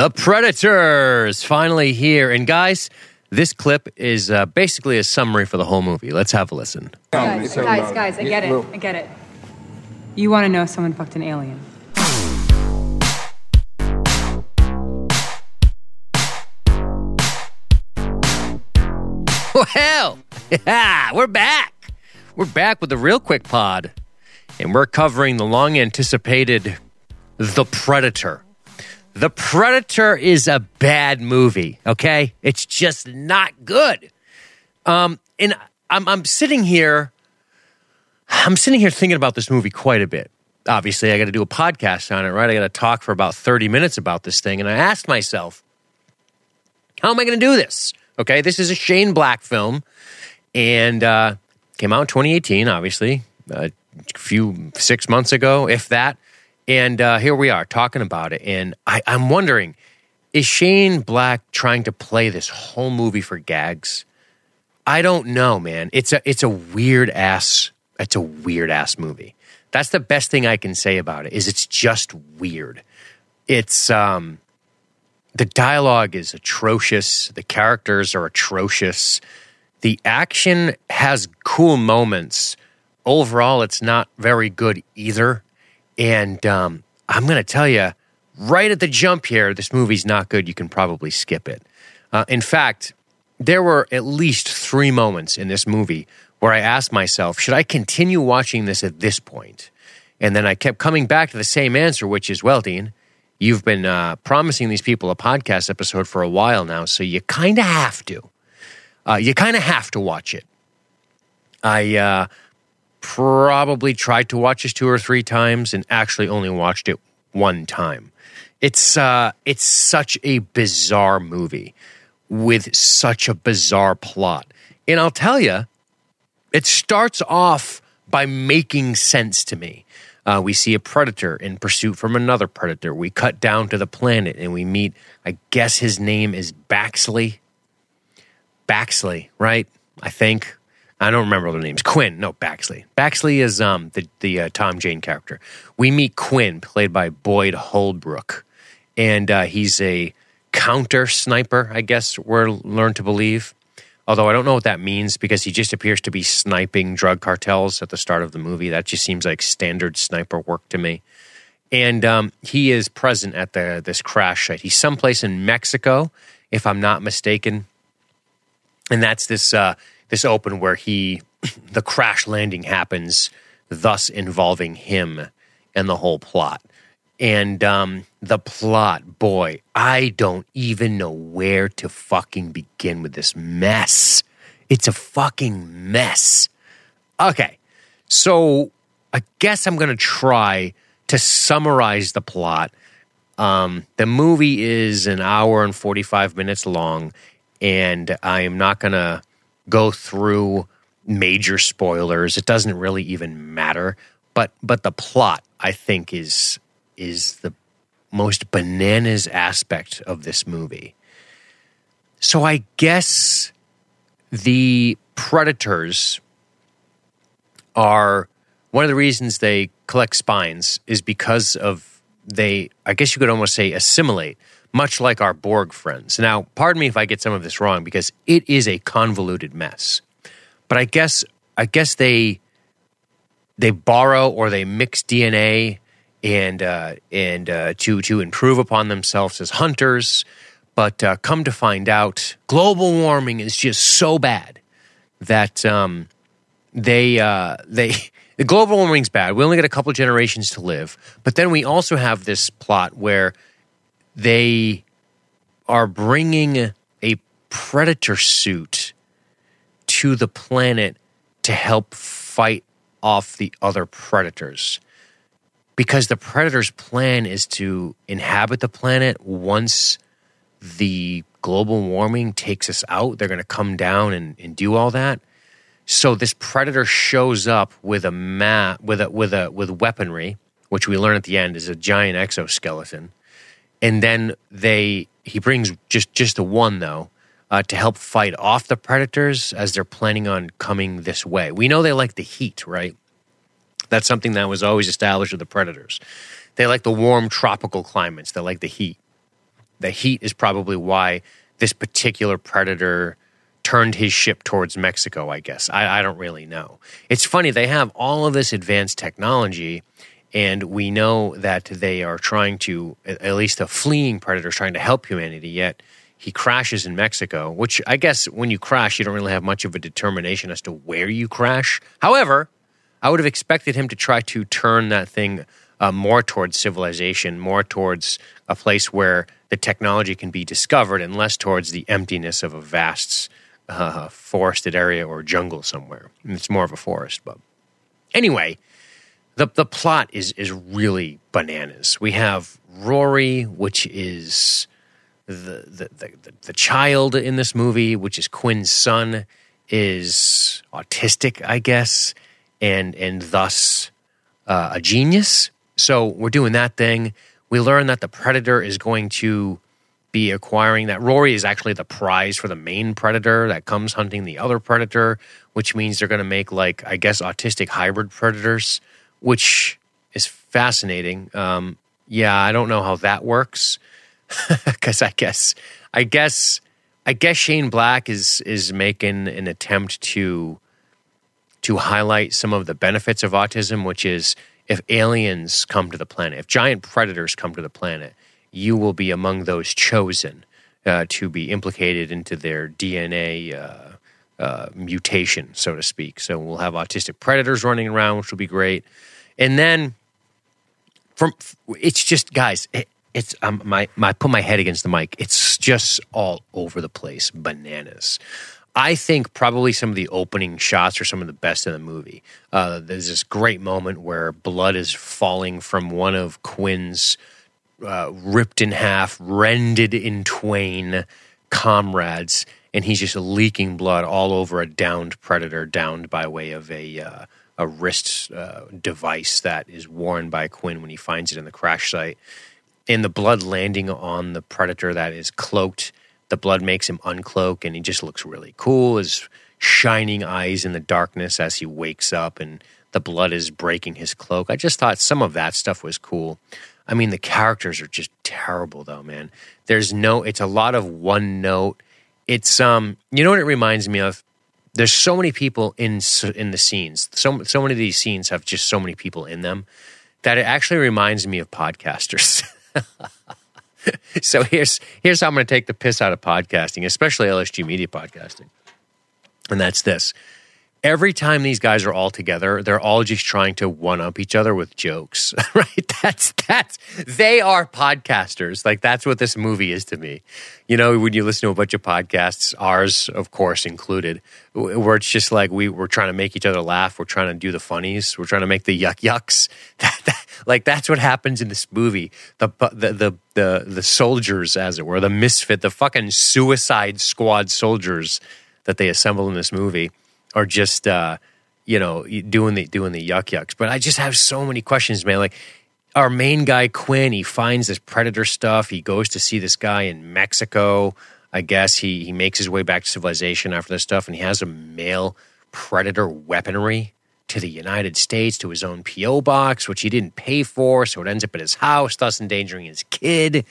The Predators finally here. And guys, this clip is uh, basically a summary for the whole movie. Let's have a listen. Guys, guys, guys, I get it. I get it. You want to know someone fucked an alien. Well, yeah, we're back. We're back with the Real Quick Pod. And we're covering the long anticipated The Predator. The Predator is a bad movie, okay? It's just not good. Um, and I'm, I'm sitting here, I'm sitting here thinking about this movie quite a bit. Obviously, I got to do a podcast on it, right? I got to talk for about 30 minutes about this thing. And I asked myself, how am I going to do this? Okay, this is a Shane Black film and uh, came out in 2018, obviously, a few, six months ago, if that. And uh, here we are talking about it. And I, I'm wondering, is Shane Black trying to play this whole movie for gags? I don't know, man. It's a it's a weird ass it's a weird ass movie. That's the best thing I can say about it. Is it's just weird. It's um the dialogue is atrocious. The characters are atrocious. The action has cool moments. Overall, it's not very good either. And um, I'm going to tell you, right at the jump here, this movie's not good. You can probably skip it. Uh, in fact, there were at least three moments in this movie where I asked myself, should I continue watching this at this point? And then I kept coming back to the same answer, which is, well, Dean, you've been uh, promising these people a podcast episode for a while now, so you kind of have to. Uh, you kind of have to watch it. I uh, probably tried to watch this two or three times and actually only watched it one time. It's uh, it's such a bizarre movie with such a bizarre plot, and I'll tell you, it starts off by making sense to me. Uh, we see a predator in pursuit from another predator. We cut down to the planet and we meet, I guess his name is Baxley. Baxley, right? I think. I don't remember the names. Quinn, no, Baxley. Baxley is um, the, the uh, Tom Jane character. We meet Quinn, played by Boyd Holbrook, and uh, he's a counter sniper, I guess we're learned to believe. Although I don't know what that means because he just appears to be sniping drug cartels at the start of the movie. That just seems like standard sniper work to me. And um, he is present at the this crash site. He's someplace in Mexico, if I'm not mistaken. And that's this uh, this open where he the crash landing happens, thus involving him and the whole plot. And um, the plot, boy, I don't even know where to fucking begin with this mess. It's a fucking mess. Okay, so I guess I'm going to try to summarize the plot. Um, the movie is an hour and 45 minutes long, and I am not going to go through major spoilers. It doesn't really even matter. But but the plot, I think, is is the most bananas aspect of this movie. So I guess the predators are one of the reasons they collect spines is because of they I guess you could almost say assimilate much like our Borg friends. Now, pardon me if I get some of this wrong because it is a convoluted mess. But I guess I guess they they borrow or they mix DNA and uh, and uh, to to improve upon themselves as hunters. But uh, come to find out, global warming is just so bad that um, they uh, they the global warming's bad. We only got a couple generations to live, but then we also have this plot where they are bringing a predator suit to the planet to help fight off the other predators. Because the predator's plan is to inhabit the planet. Once the global warming takes us out they're going to come down and, and do all that. So this predator shows up with a map with a with a with weaponry which we learn at the end is a giant exoskeleton and then they he brings just just the one though uh, to help fight off the predators as they're planning on coming this way we know they like the heat right that's something that was always established with the predators. They like the warm tropical climates. They like the heat. the heat is probably why this particular predator turned his ship towards Mexico, I guess. I, I don't really know. It's funny, they have all of this advanced technology, and we know that they are trying to, at least the fleeing predator is trying to help humanity, yet he crashes in Mexico, which I guess when you crash, you don't really have much of a determination as to where you crash. However, I would have expected him to try to turn that thing uh, more towards civilization, more towards a place where the technology can be discovered, and less towards the emptiness of a vast uh, forested area or jungle somewhere. It's more of a forest, but anyway, the the plot is is really bananas. We have Rory, which is the the, the, the child in this movie, which is Quinn's son, is autistic, I guess, and and thus uh, a genius. So we're doing that thing. We learn that the predator is going to be acquiring that. Rory is actually the prize for the main predator that comes hunting the other predator, which means they're going to make like I guess autistic hybrid predators, which is fascinating. Um, yeah, I don't know how that works because I guess I guess I guess Shane Black is is making an attempt to to highlight some of the benefits of autism, which is if aliens come to the planet, if giant predators come to the planet, you will be among those chosen uh, to be implicated into their DNA uh, uh, mutation, so to speak. So we'll have autistic predators running around, which will be great. And then from it's just guys, it, it's um, my my put my head against the mic. It's just all over the place, bananas. I think probably some of the opening shots are some of the best in the movie. Uh, there's this great moment where blood is falling from one of Quinn's uh, ripped in half, rended in twain comrades, and he's just leaking blood all over a downed predator, downed by way of a uh, a wrist uh, device that is worn by Quinn when he finds it in the crash site. And the blood landing on the predator that is cloaked the blood makes him uncloak, and he just looks really cool. His shining eyes in the darkness as he wakes up, and the blood is breaking his cloak. I just thought some of that stuff was cool. I mean, the characters are just terrible, though, man. There's no, it's a lot of one note. It's, um, you know what it reminds me of? There's so many people in in the scenes. So so many of these scenes have just so many people in them that it actually reminds me of podcasters. so here's here's how I'm going to take the piss out of podcasting, especially LSG media podcasting. And that's this. Every time these guys are all together, they're all just trying to one up each other with jokes, right? That's that's they are podcasters. Like that's what this movie is to me. You know, when you listen to a bunch of podcasts, ours of course included, where it's just like we we're trying to make each other laugh, we're trying to do the funnies, we're trying to make the yuck yucks. That, that, like that's what happens in this movie. The, the the the the soldiers, as it were, the misfit, the fucking Suicide Squad soldiers that they assemble in this movie are just uh, you know doing the doing the yuck yucks. But I just have so many questions, man. Like our main guy Quinn, he finds this predator stuff. He goes to see this guy in Mexico. I guess he he makes his way back to civilization after this stuff, and he has a male predator weaponry to the United States to his own P.O. box, which he didn't pay for. So it ends up at his house, thus endangering his kid.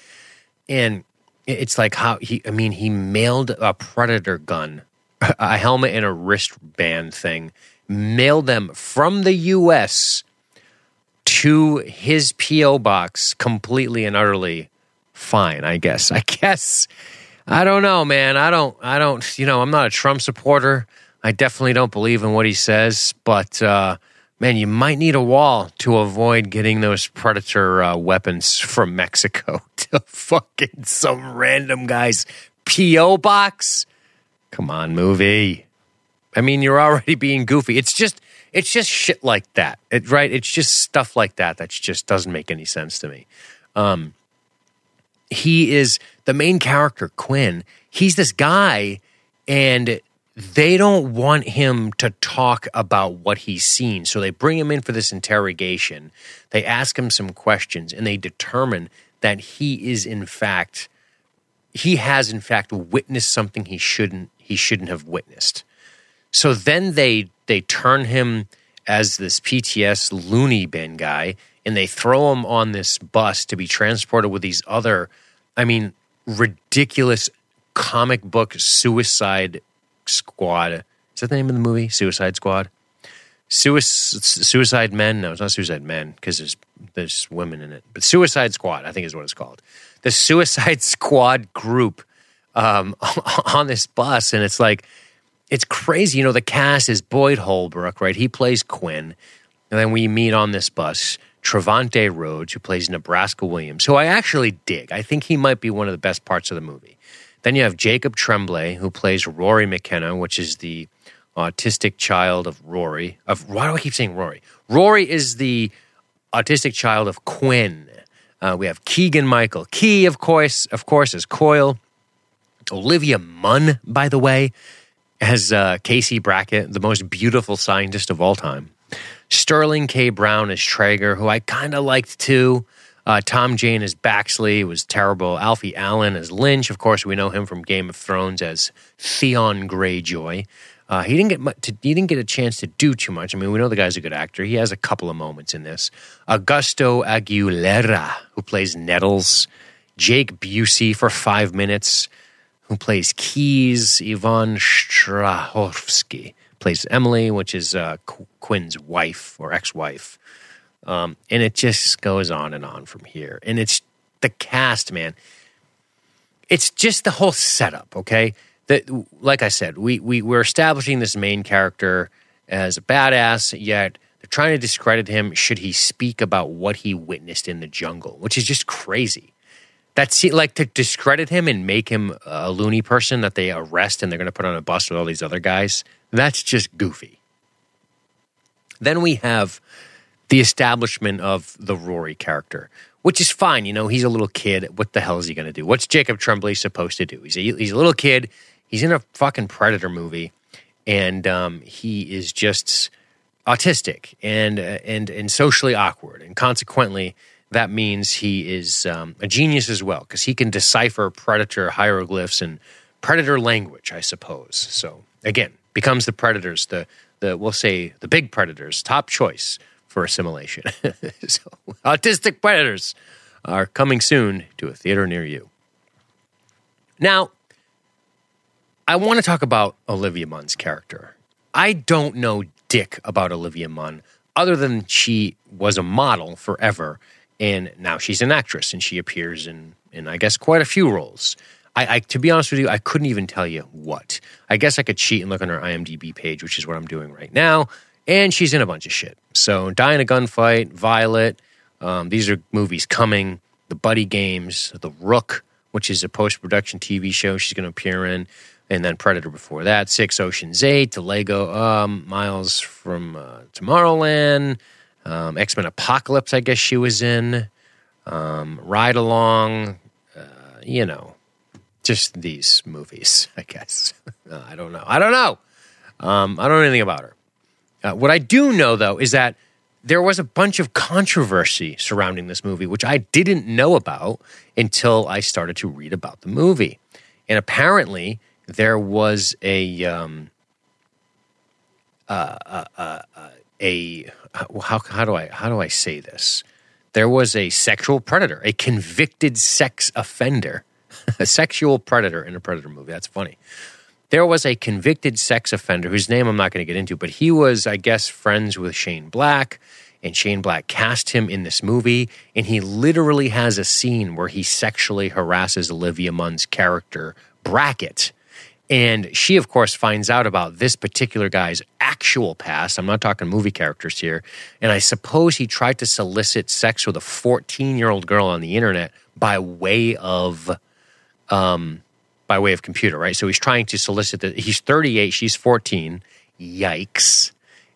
And it's like how he, I mean, he mailed a predator gun, a helmet and a wristband thing, mailed them from the U.S. to his P.O. box completely and utterly fine, I guess. I guess. I don't know, man. I don't, I don't, you know, I'm not a Trump supporter. I definitely don't believe in what he says, but uh, man, you might need a wall to avoid getting those predator uh, weapons from Mexico to fucking some random guy's PO box. Come on, movie. I mean, you're already being goofy. It's just, it's just shit like that, it, right? It's just stuff like that that just doesn't make any sense to me. Um, he is the main character, Quinn. He's this guy, and they don't want him to talk about what he's seen. So they bring him in for this interrogation. They ask him some questions and they determine that he is in fact he has in fact witnessed something he shouldn't he shouldn't have witnessed. So then they they turn him as this PTS loony bin guy and they throw him on this bus to be transported with these other I mean ridiculous comic book Suicide Squad. Is that the name of the movie? Suicide Squad. Suicide, Suicide Men. No, it's not Suicide Men because there's there's women in it. But Suicide Squad, I think, is what it's called. The Suicide Squad group um, on this bus, and it's like it's crazy. You know, the cast is Boyd Holbrook, right? He plays Quinn, and then we meet on this bus Trevante Rhodes, who plays Nebraska Williams, who I actually dig. I think he might be one of the best parts of the movie. Then you have Jacob Tremblay, who plays Rory McKenna, which is the autistic child of Rory. Of why do I keep saying Rory? Rory is the autistic child of Quinn. Uh, we have Keegan Michael. Key, of course, of course, is Coyle. Olivia Munn, by the way, as uh, Casey Brackett, the most beautiful scientist of all time. Sterling K. Brown as Traeger, who I kind of liked too. Uh, Tom Jane as Baxley was terrible. Alfie Allen as Lynch. Of course, we know him from Game of Thrones as Theon Greyjoy. Uh, he didn't get much to, he didn't get a chance to do too much. I mean, we know the guy's a good actor. He has a couple of moments in this. Augusto Aguilera, who plays Nettles. Jake Busey for five minutes, who plays Keyes. Yvonne Strahovski plays Emily, which is uh, Qu- Quinn's wife or ex-wife. Um, and it just goes on and on from here. And it's the cast, man. It's just the whole setup, okay? that like I said, we, we we're establishing this main character as a badass, yet they're trying to discredit him should he speak about what he witnessed in the jungle, which is just crazy. That's like to discredit him and make him a loony person that they arrest and they're going to put on a bus with all these other guys. That's just goofy. Then we have the establishment of the Rory character, which is fine. You know, he's a little kid. What the hell is he going to do? What's Jacob Tremblay supposed to do? He's a, he's a little kid. He's in a fucking Predator movie, and um, he is just autistic and uh, and and socially awkward, and consequently, that means he is um, a genius as well because he can decipher Predator hieroglyphs and Predator language, I suppose. So again, becomes the Predators the the we'll say the big Predators top choice for assimilation. so autistic Predators are coming soon to a theater near you. Now, I want to talk about Olivia Munn's character. I don't know dick about Olivia Munn other than she was a model forever and now she's an actress and she appears in in I guess quite a few roles. I, I, to be honest with you, I couldn't even tell you what. I guess I could cheat and look on her IMDb page, which is what I'm doing right now. And she's in a bunch of shit. So, Die in a Gunfight, Violet. Um, these are movies coming. The Buddy Games, The Rook, which is a post production TV show she's going to appear in and then Predator before that, Six Oceans Eight, to Lego um, Miles from uh, Tomorrowland, um, X Men Apocalypse, I guess she was in, um, Ride Along, uh, you know, just these movies, I guess. uh, I don't know. I don't know. Um, I don't know anything about her. Uh, what I do know, though, is that there was a bunch of controversy surrounding this movie, which I didn't know about until I started to read about the movie. And apparently, there was a um, uh, uh, uh, a how how do I how do I say this? There was a sexual predator, a convicted sex offender, a sexual predator in a predator movie. That's funny. There was a convicted sex offender whose name I'm not going to get into, but he was, I guess, friends with Shane Black and Shane Black cast him in this movie, and he literally has a scene where he sexually harasses Olivia Munn's character Brackett and she, of course, finds out about this particular guy's actual past. I'm not talking movie characters here. And I suppose he tried to solicit sex with a 14 year old girl on the internet by way of, um, by way of computer, right? So he's trying to solicit that he's 38, she's 14. Yikes.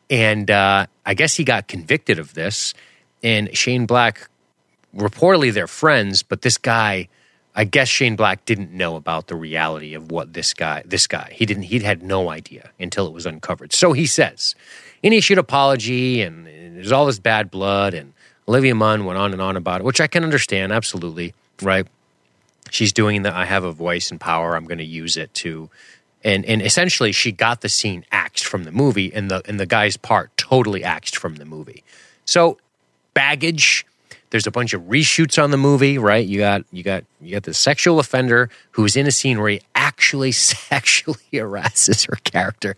And uh, I guess he got convicted of this. And Shane Black, reportedly they're friends, but this guy I guess Shane Black didn't know about the reality of what this guy, this guy, he didn't, he had no idea until it was uncovered. So he says, and he issued apology, and, there's all this bad blood, and Olivia Munn went on and on about it, which I can understand absolutely, right? She's doing that. I have a voice and power. I'm going to use it to, and and essentially she got the scene axed from the movie, and the and the guy's part totally axed from the movie. So baggage There's a bunch of reshoots on the movie, right? You got you got you got the sexual offender who's in a scene where he actually sexually harasses her character.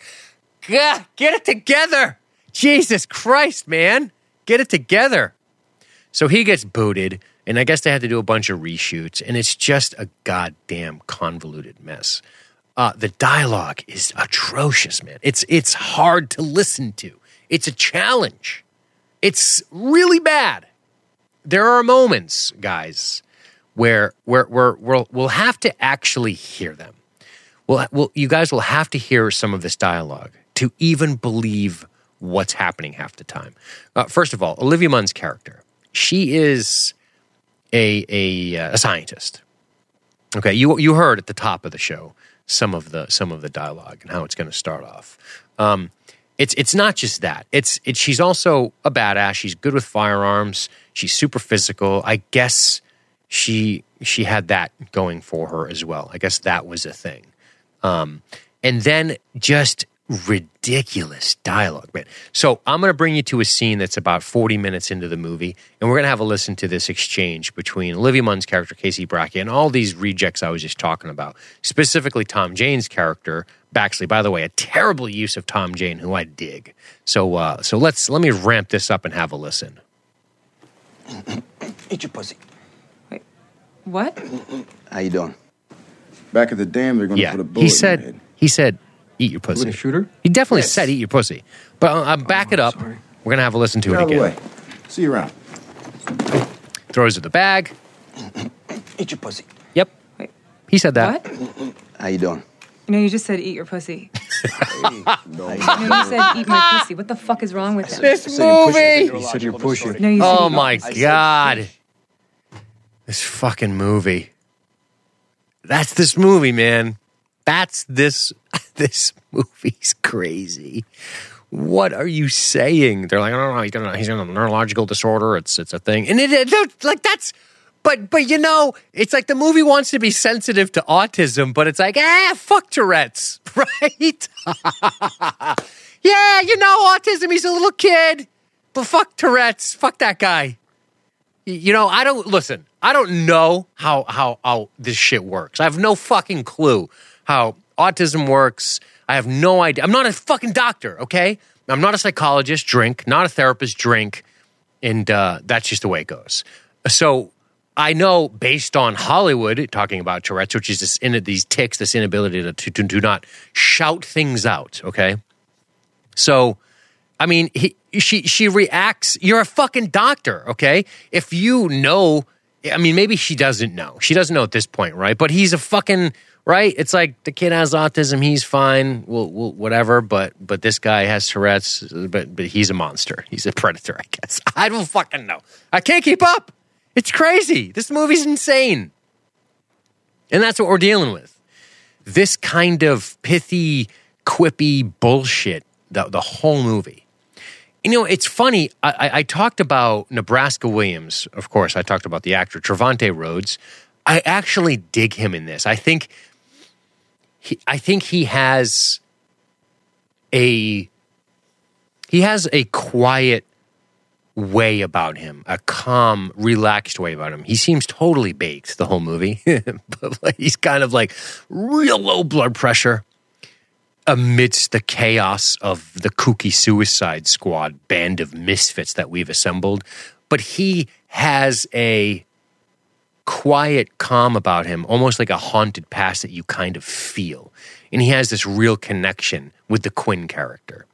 God, get it together. Jesus Christ, man. Get it together. So he gets booted, and I guess they had to do a bunch of reshoots, and it's just a goddamn convoluted mess. Uh, the dialogue is atrocious, man. It's it's hard to listen to. It's a challenge. It's really bad. There are moments, guys, where where where we'll, we'll have to actually hear them. Well, well, you guys will have to hear some of this dialogue to even believe what's happening half the time. Uh, first of all, Olivia Munn's character, she is a a, uh, a scientist. Okay, you you heard at the top of the show some of the some of the dialogue and how it's going to start off. Um, it's it's not just that. It's it, she's also a badass. She's good with firearms. She's super physical. I guess she she had that going for her as well. I guess that was a thing. Um, and then just ridiculous dialogue, man. So I'm going to bring you to a scene that's about 40 minutes into the movie, and we're going to have a listen to this exchange between Olivia Munn's character, Casey Brackett, and all these rejects I was just talking about, specifically Tom Jane's character, Baxley. By the way, a terrible use of Tom Jane, who I dig. So, uh, so let's let me ramp this up and have a listen. Eat your pussy. Wait, what? How you doing? Back at the dam, they're going to Yeah, put a bullet he in your said head. he said eat your pussy. With a shooter? He definitely Yes. said eat your pussy. But uh, uh, back it up. sorry. We're gonna have a listen to Get it out of the again. way. See you around. Throws it the bag. Eat your pussy. Yep, Wait, he said that. what? How you doing? No, you just said eat your pussy. No. No, you said eat my pussy. What the fuck is wrong with him? This Saying movie. He said you're pushing. No, you said Oh my god. This fucking movie. That's this movie, man. That's this this movie's crazy. What are you saying? They're like, I don't know, he's got a, he's got a neurological disorder. It's it's a thing, and it, it like that's. But but you know, it's like the movie wants to be sensitive to autism, but it's like ah, fuck Tourette's, right? yeah, you know, autism. He's a little kid, but fuck Tourette's. Fuck that guy. You know, I don't listen. I don't know how how how this shit works. I have no fucking clue how autism works. I have no idea. I'm not a fucking doctor. Okay, I'm not a psychologist. Drink, not a therapist. Drink, and uh, that's just the way it goes. So I know based on Hollywood talking about Tourette's, which is this in these tics, this inability to, to, to not shout things out. Okay, so I mean, he, she she reacts. You're a fucking doctor, okay? If you know, I mean, maybe she doesn't know. She doesn't know at this point, right? But he's a fucking right. It's like the kid has autism. He's fine. Well, well whatever. But but this guy has Tourette's. But but he's a monster. He's a predator. I guess. I don't fucking know. I can't keep up. It's crazy. This movie's insane, and that's what we're dealing with this kind of pithy, quippy bullshit the, the whole movie. You know, it's funny. I, I, talked about Nebraska Williams, of course. I talked about the actor Trevante Rhodes. I actually dig him in this. I think he, I think he has a he has a quiet way about him, a calm, relaxed way about him. He seems totally baked the whole movie, but like, he's kind of like real low blood pressure amidst the chaos of the kooky Suicide Squad band of misfits that we've assembled. But he has a quiet calm about him, almost like a haunted past that you kind of feel. And he has this real connection with the Quinn character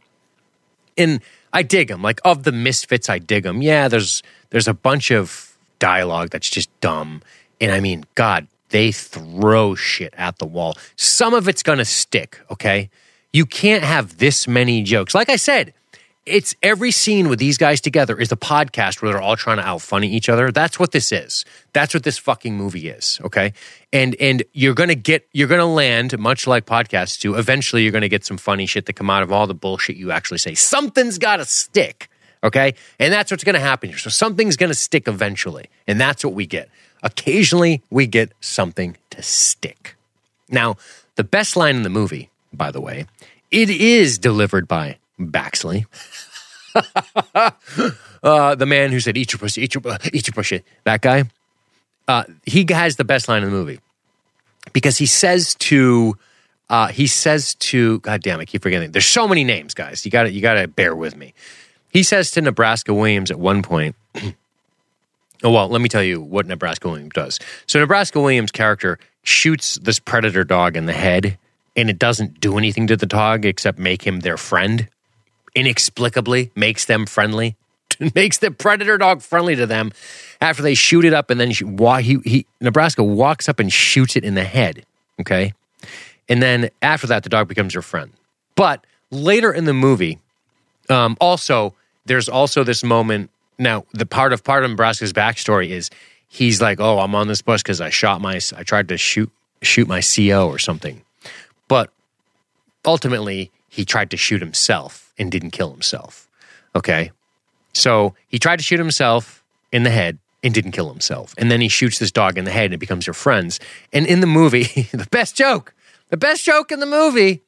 and I dig them. Like of the misfits, I dig them. Yeah, there's there's a bunch of dialogue that's just dumb, and I mean, God, they throw shit at the wall. Some of it's gonna stick. Okay, you can't have this many jokes. Like I said, it's every scene with these guys together is a podcast where they're all trying to out funny each other. That's what this is. That's what this fucking movie is. Okay. And and you're gonna get you're gonna land, much like podcasts do, eventually you're gonna get some funny shit that come out of all the bullshit you actually say. Something's gotta stick. Okay. And that's what's gonna happen here. So something's gonna stick eventually. And that's what we get. Occasionally we get something to stick. Now, the best line in the movie, by the way, it is delivered by Baxley. uh, the man who said "eat your pussy, eat your, uh, eat your pussy," that guy, uh, he has the best line in the movie because he says to uh, he says to God damn, I keep forgetting. There's so many names, guys. You got to you got to bear with me. He says to Nebraska Williams at one point. Oh, well, let me tell you what Nebraska Williams does. So, Nebraska Williams' character shoots this predator dog in the head, and it doesn't do anything to the dog except make him their friend. Inexplicably, makes them friendly, makes the predator dog friendly to them. After they shoot it up, and then he, he, Nebraska walks up and shoots it in the head. Okay, and then after that, the dog becomes your friend. But later in the movie, um, also there's also this moment now, the part of part of Nebraska's backstory is he's like, "Oh, I'm on this bus because I shot my, I tried to shoot shoot my CO or something," but ultimately he tried to shoot himself and didn't kill himself. Okay, so he tried to shoot himself in the head and didn't kill himself, and then he shoots this dog in the head and it becomes your friends. And in the movie, the best joke, the best joke in the movie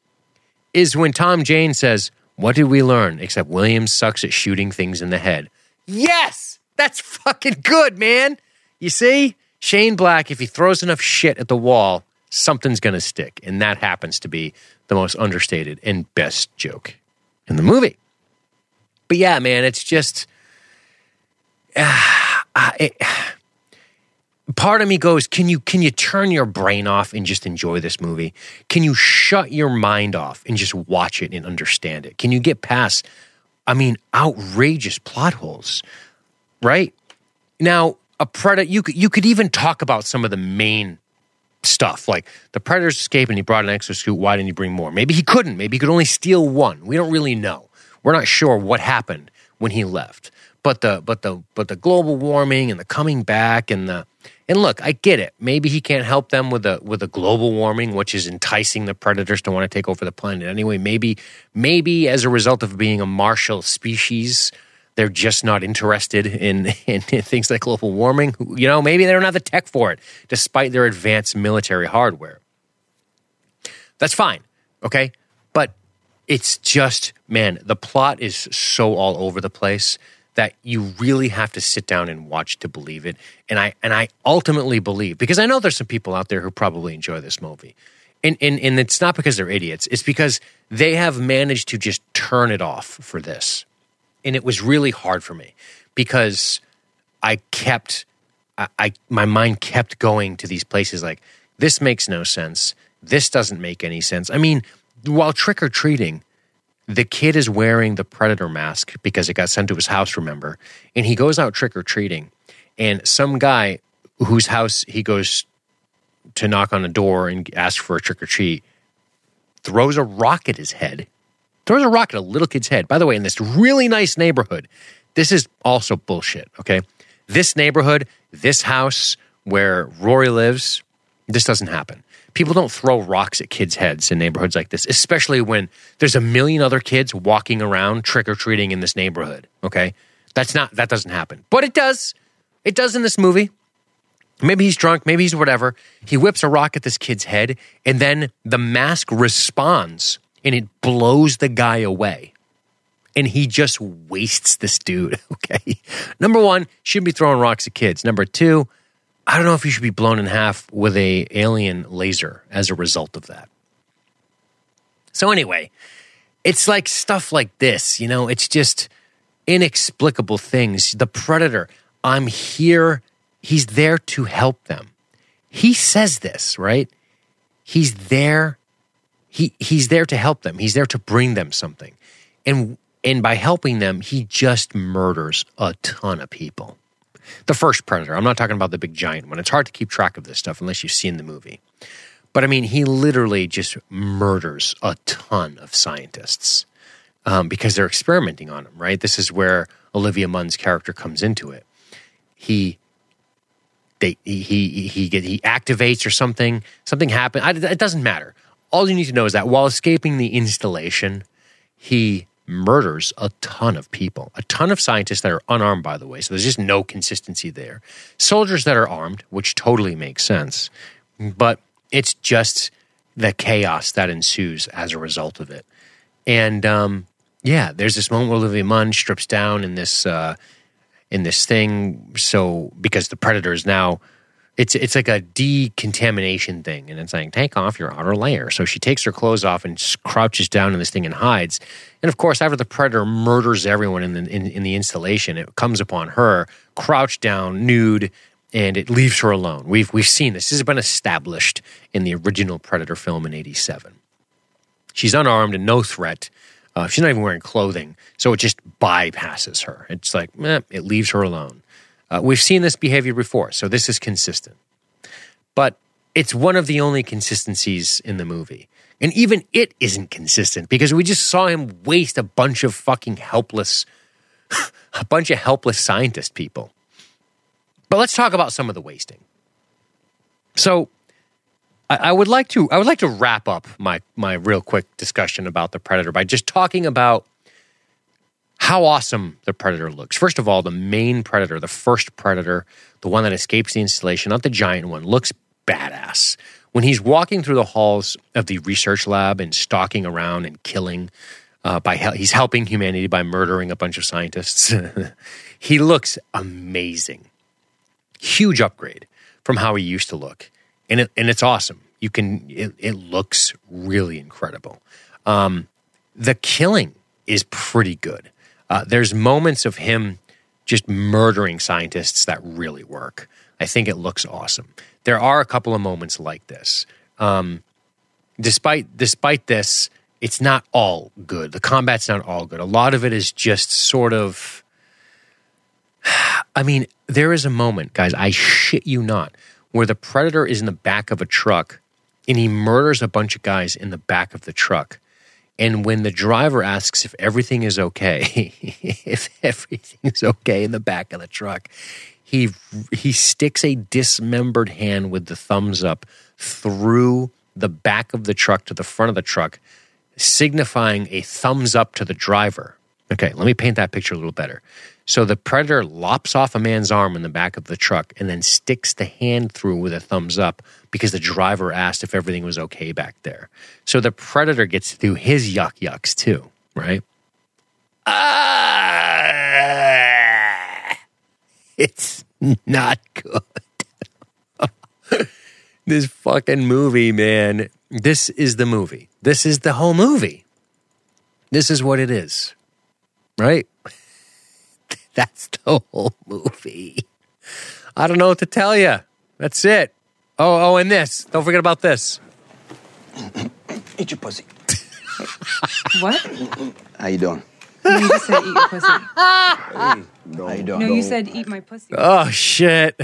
is when Tom Jane says, "What did we learn? Except Williams sucks at shooting things in the head." Yes, that's fucking good, man. You see, Shane Black, if he throws enough shit at the wall, something's going to stick. And that happens to be the most understated and best joke in the movie. But yeah, man, it's just. Uh, it, part of me goes can you can you turn your brain off and just enjoy this movie can you shut your mind off and just watch it and understand it can you get past I mean, outrageous plot holes, right? Now, a predator, you could, you could even talk about some of the main stuff, like the predator's escape and he brought an exosuit. Why didn't he bring more? Maybe he couldn't. Maybe he could only steal one. We don't really know. We're not sure what happened when he left. But the but the but the global warming and the coming back and the and look, I get it. Maybe he can't help them with the with the global warming, which is enticing the predators to want to take over the planet anyway. Maybe maybe as a result of being a martial species, they're just not interested in, in, in things like global warming. You know, maybe they don't have the tech for it, despite their advanced military hardware. That's fine, okay? But it's just, man, the plot is so all over the place that you really have to sit down and watch to believe it. And I and I ultimately believe because I know there's some people out there who probably enjoy this movie. And, and and it's not because they're idiots. It's because they have managed to just turn it off for this. And it was really hard for me because I kept I, I my mind kept going to these places like this makes no sense. This doesn't make any sense. I mean, while trick or treating, the kid is wearing the predator mask because it got sent to his house, remember? And he goes out trick or treating. And some guy whose house he goes to knock on a door and ask for a trick or treat throws a rock at his head. Throws a rock at a little kid's head. By the way, in this really nice neighborhood, this is also bullshit, okay? This neighborhood, this house where Rory lives, this doesn't happen people don't throw rocks at kids' heads in neighborhoods like this, especially when there's a million other kids walking around trick or treating in this neighborhood. Okay. That's not, that doesn't happen. But it does. It does in this movie. Maybe he's drunk, maybe he's whatever. He whips a rock at this kid's head, and then the mask responds and it blows the guy away. And he just wastes this dude. Okay. Number one, shouldn't be throwing rocks at kids. Number two, I don't know if you should be blown in half with a alien laser as a result of that. So anyway, it's like stuff like this, you know, it's just inexplicable things. The predator, I'm here, he's there to help them. He says this, right? He's there he he's there to help them. He's there to bring them something. And and by helping them, he just murders a ton of people. The first Predator. I'm not talking about the big giant one. It's hard to keep track of this stuff unless you've seen the movie. But I mean, he literally just murders a ton of scientists um, because they're experimenting on him, right? This is where Olivia Munn's character comes into it. He they, he he he get he activates or something. Something happened. it doesn't matter. All you need to know is that while escaping the installation, he murders a ton of people, a ton of scientists that are unarmed, by the way. So there's just no consistency there. Soldiers that are armed, which totally makes sense. But it's just the chaos that ensues as a result of it. And um, yeah, there's this moment where Olivia Munn strips down in this uh, in this thing. So because the predator is now, it's it's like a decontamination thing, and it's like take off your outer layer. So she takes her clothes off and crouches down in this thing and hides. And of course, after the predator murders everyone in the in, in the installation, it comes upon her crouched down, nude, and it leaves her alone. We've we've seen this. This has been established in the original Predator film in '87. She's unarmed and no threat. Uh, she's not even wearing clothing, so it just bypasses her. It's like eh, it leaves her alone. Uh, we've seen this behavior before, so this is consistent. But it's one of the only consistencies in the movie. And even it isn't consistent because we just saw him waste a bunch of fucking helpless, a bunch of helpless scientist people. But let's talk about some of the wasting. So I, I would like to I would like to wrap up my my real quick discussion about the Predator by just talking about how awesome the Predator looks. First of all, the main Predator, the first Predator, the one that escapes the installation, not the giant one, looks badass. When he's walking through the halls of the research lab and stalking around and killing, uh, by hel- he's helping humanity by murdering a bunch of scientists. he looks amazing, huge upgrade from how he used to look, and it, and it's awesome. You can it, it looks really incredible. Um, the killing is pretty good. Uh, there's moments of him just murdering scientists that really work. I think it looks awesome. There are a couple of moments like this. Um, despite despite this, it's not all good. The combat's not all good. A lot of it is just sort of. I mean, there is a moment, guys. I shit you not, where the predator is in the back of a truck, and he murders a bunch of guys in the back of the truck. And when the driver asks if everything is okay, if everything's okay in the back of the truck, he he sticks a dismembered hand with the thumbs up through the back of the truck to the front of the truck, signifying a thumbs up to the driver. Okay, let me paint that picture a little better. So the predator lops off a man's arm in the back of the truck and then sticks the hand through with a thumbs up because the driver asked if everything was okay back there. So the predator gets to do his yuck yucks too, right? Ah, it's not good. this fucking movie, man. This is the movie. This is the whole movie. This is what it is, right? That's the whole movie. I don't know what to tell you. That's it. Oh, oh, and this. Don't forget about this. Eat your pussy. What? How you doing? No, you just said eat your pussy. How you? No, you said eat my pussy. Oh shit,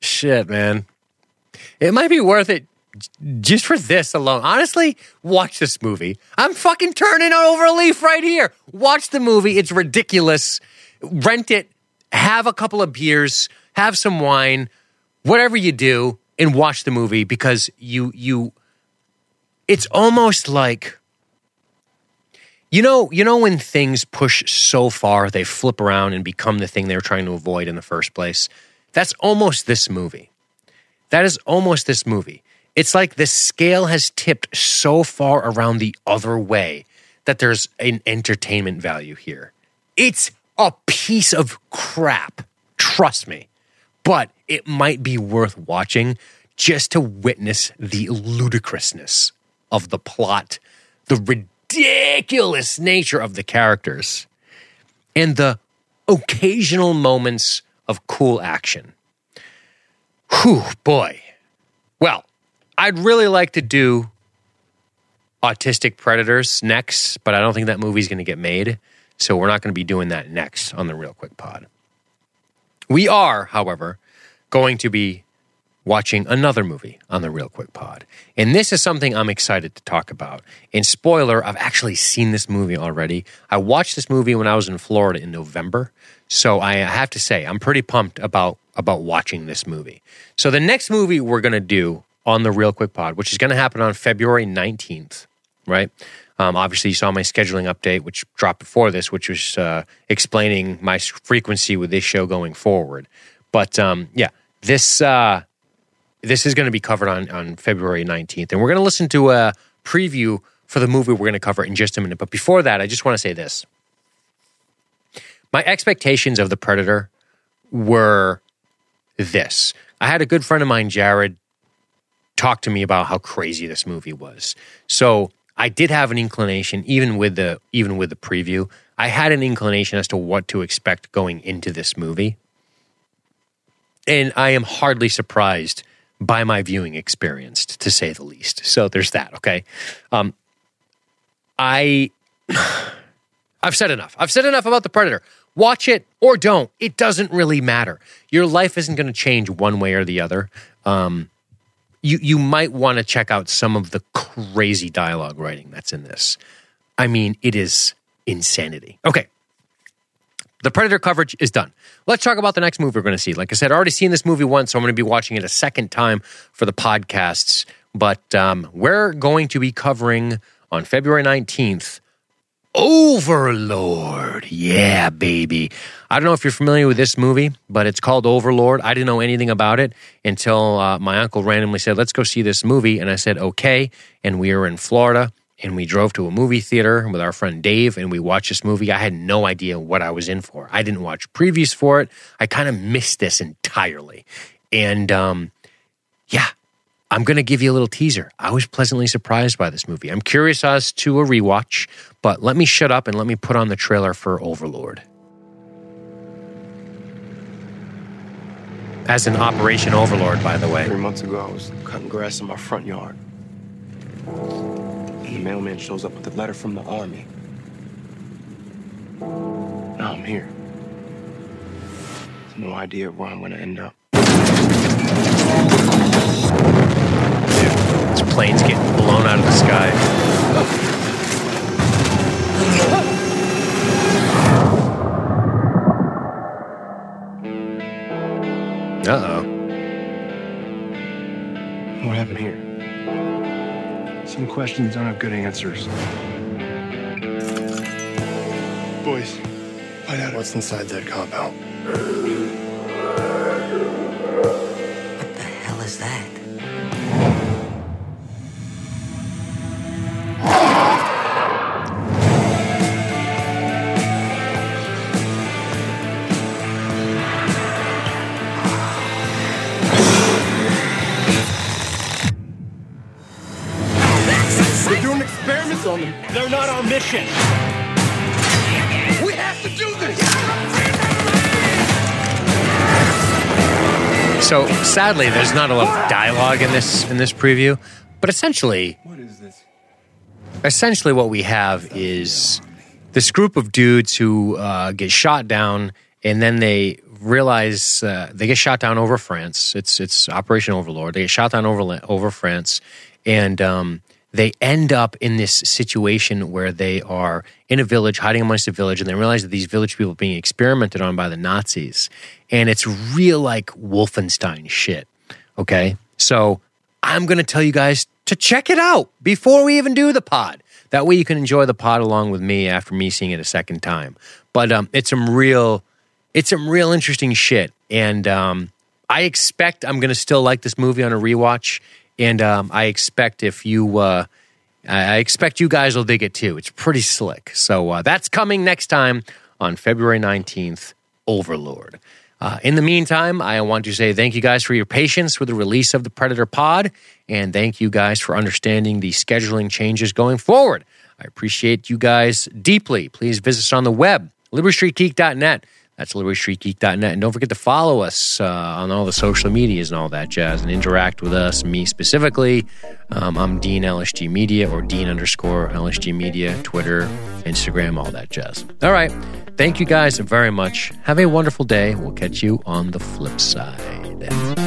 shit, man. It might be worth it just for this alone. Honestly, watch this movie. I'm fucking turning over a leaf right here. Watch the movie. It's ridiculous. Rent it. Have a couple of beers. Have some wine. Whatever you do, and watch the movie because you you. It's almost like. You know, you know when things push so far they flip around and become the thing they were trying to avoid in the first place. That's almost this movie. That is almost this movie. It's like the scale has tipped so far around the other way that there's an entertainment value here. It's a piece of crap, trust me. But it might be worth watching just to witness the ludicrousness of the plot, the ridiculous nature of the characters, and the occasional moments of cool action. Whew, boy. Well, I'd really like to do Autistic Predators next, but I don't think that movie's going to get made. So we're not going to be doing that next on the Real Quick Pod. We are, however, going to be watching another movie on the Real Quick Pod. And this is something I'm excited to talk about. And spoiler, I've actually seen this movie already. I watched this movie when I was in Florida in November. So I have to say, I'm pretty pumped about about watching this movie. So the next movie we're going to do on the Real Quick Pod, which is going to happen on February 19th, right? Um, obviously, you saw my scheduling update, which dropped before this, which was uh, explaining my frequency with this show going forward. But um, yeah, this uh, this is going to be covered on on February 19th, and we're going to listen to a preview for the movie we're going to cover in just a minute. But before that, I just want to say this: my expectations of the Predator were this. I had a good friend of mine, Jared, talk to me about how crazy this movie was. So I did have an inclination, even with the even with the preview, I had an inclination as to what to expect going into this movie. And I am hardly surprised by my viewing experience, to say the least. So there's that. Okay, um, I I've said enough. I've said enough about the Predator. Watch it or don't. It doesn't really matter. Your life isn't going to change one way or the other. Um, you you might want to check out some of the crazy dialogue writing that's in this. I mean, it is insanity. Okay. The Predator coverage is done. Let's talk about the next movie we're going to see. Like I said, I already seen this movie once, so I'm going to be watching it a second time for the podcasts. But um, we're going to be covering on February 19th Overlord. Yeah, baby. I don't know if you're familiar with this movie, but it's called Overlord. I didn't know anything about it until uh, my uncle randomly said, Let's go see this movie. And I said, Okay. And we were in Florida and we drove to a movie theater with our friend Dave and we watched this movie. I had no idea what I was in for. I didn't watch previews for it. I kind of missed this entirely. And um, yeah, I'm going to give you a little teaser. I was pleasantly surprised by this movie. I'm curious as to a rewatch, but let me shut up and let me put on the trailer for Overlord. As an Operation Overlord, by the way. Three months ago, I was cutting grass in my front yard. And the mailman shows up with a letter from the army. Now I'm here. No idea where I'm gonna end up. This plane's getting blown out of the sky. Uh oh. What happened here? Some questions don't have good answers. Boys, find out what's inside that compound. So sadly, there's not a lot of dialogue in this in this preview, but essentially, What is this? essentially what we have is this group of dudes who uh, get shot down, and then they realize uh, they get shot down over France. It's it's Operation Overlord. They get shot down over over France, and um, they end up in this situation where they are in a village, hiding amongst a village, and they realize that these village people are being experimented on by the Nazis, and it's real like Wolfenstein shit. Okay, so I'm going to tell you guys to check it out before we even do the pod. That way you can enjoy the pod along with me after me seeing it a second time. But um, it's some real, it's some real interesting shit, and um, I expect I'm going to still like this movie on a rewatch, and um, I expect if you, uh, I expect you guys will dig it too. It's pretty slick. So uh, that's coming next time on February 19th. Overlord. Uh, in the meantime, I want to say thank you guys for your patience with the release of the Predator Pod, and thank you guys for understanding the scheduling changes going forward. I appreciate you guys deeply. Please visit us on the web, libertystreetgeek.net. That's libertystreetgeek.net. And don't forget to follow us uh, on all the social medias and all that jazz and interact with us, me specifically. Um, I'm Dean LSG Media or Dean underscore LSG Media, Twitter, Instagram, all that jazz. All right. Thank you guys very much. Have a wonderful day. We'll catch you on the flip side.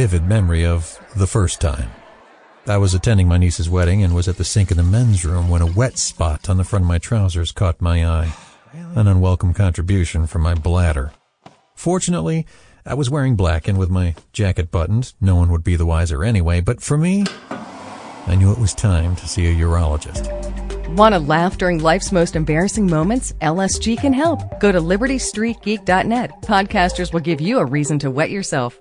Vivid memory of the first time. I was attending my niece's wedding and was at the sink in the men's room when a wet spot on the front of my trousers caught my eye. An unwelcome contribution from my bladder. Fortunately, I was wearing black and with my jacket buttoned. No one would be the wiser anyway, but for me, I knew it was time to see a urologist. Want to laugh during life's most embarrassing moments? LSG can help. Go to libertystreetgeek.net. Podcasters will give you a reason to wet yourself.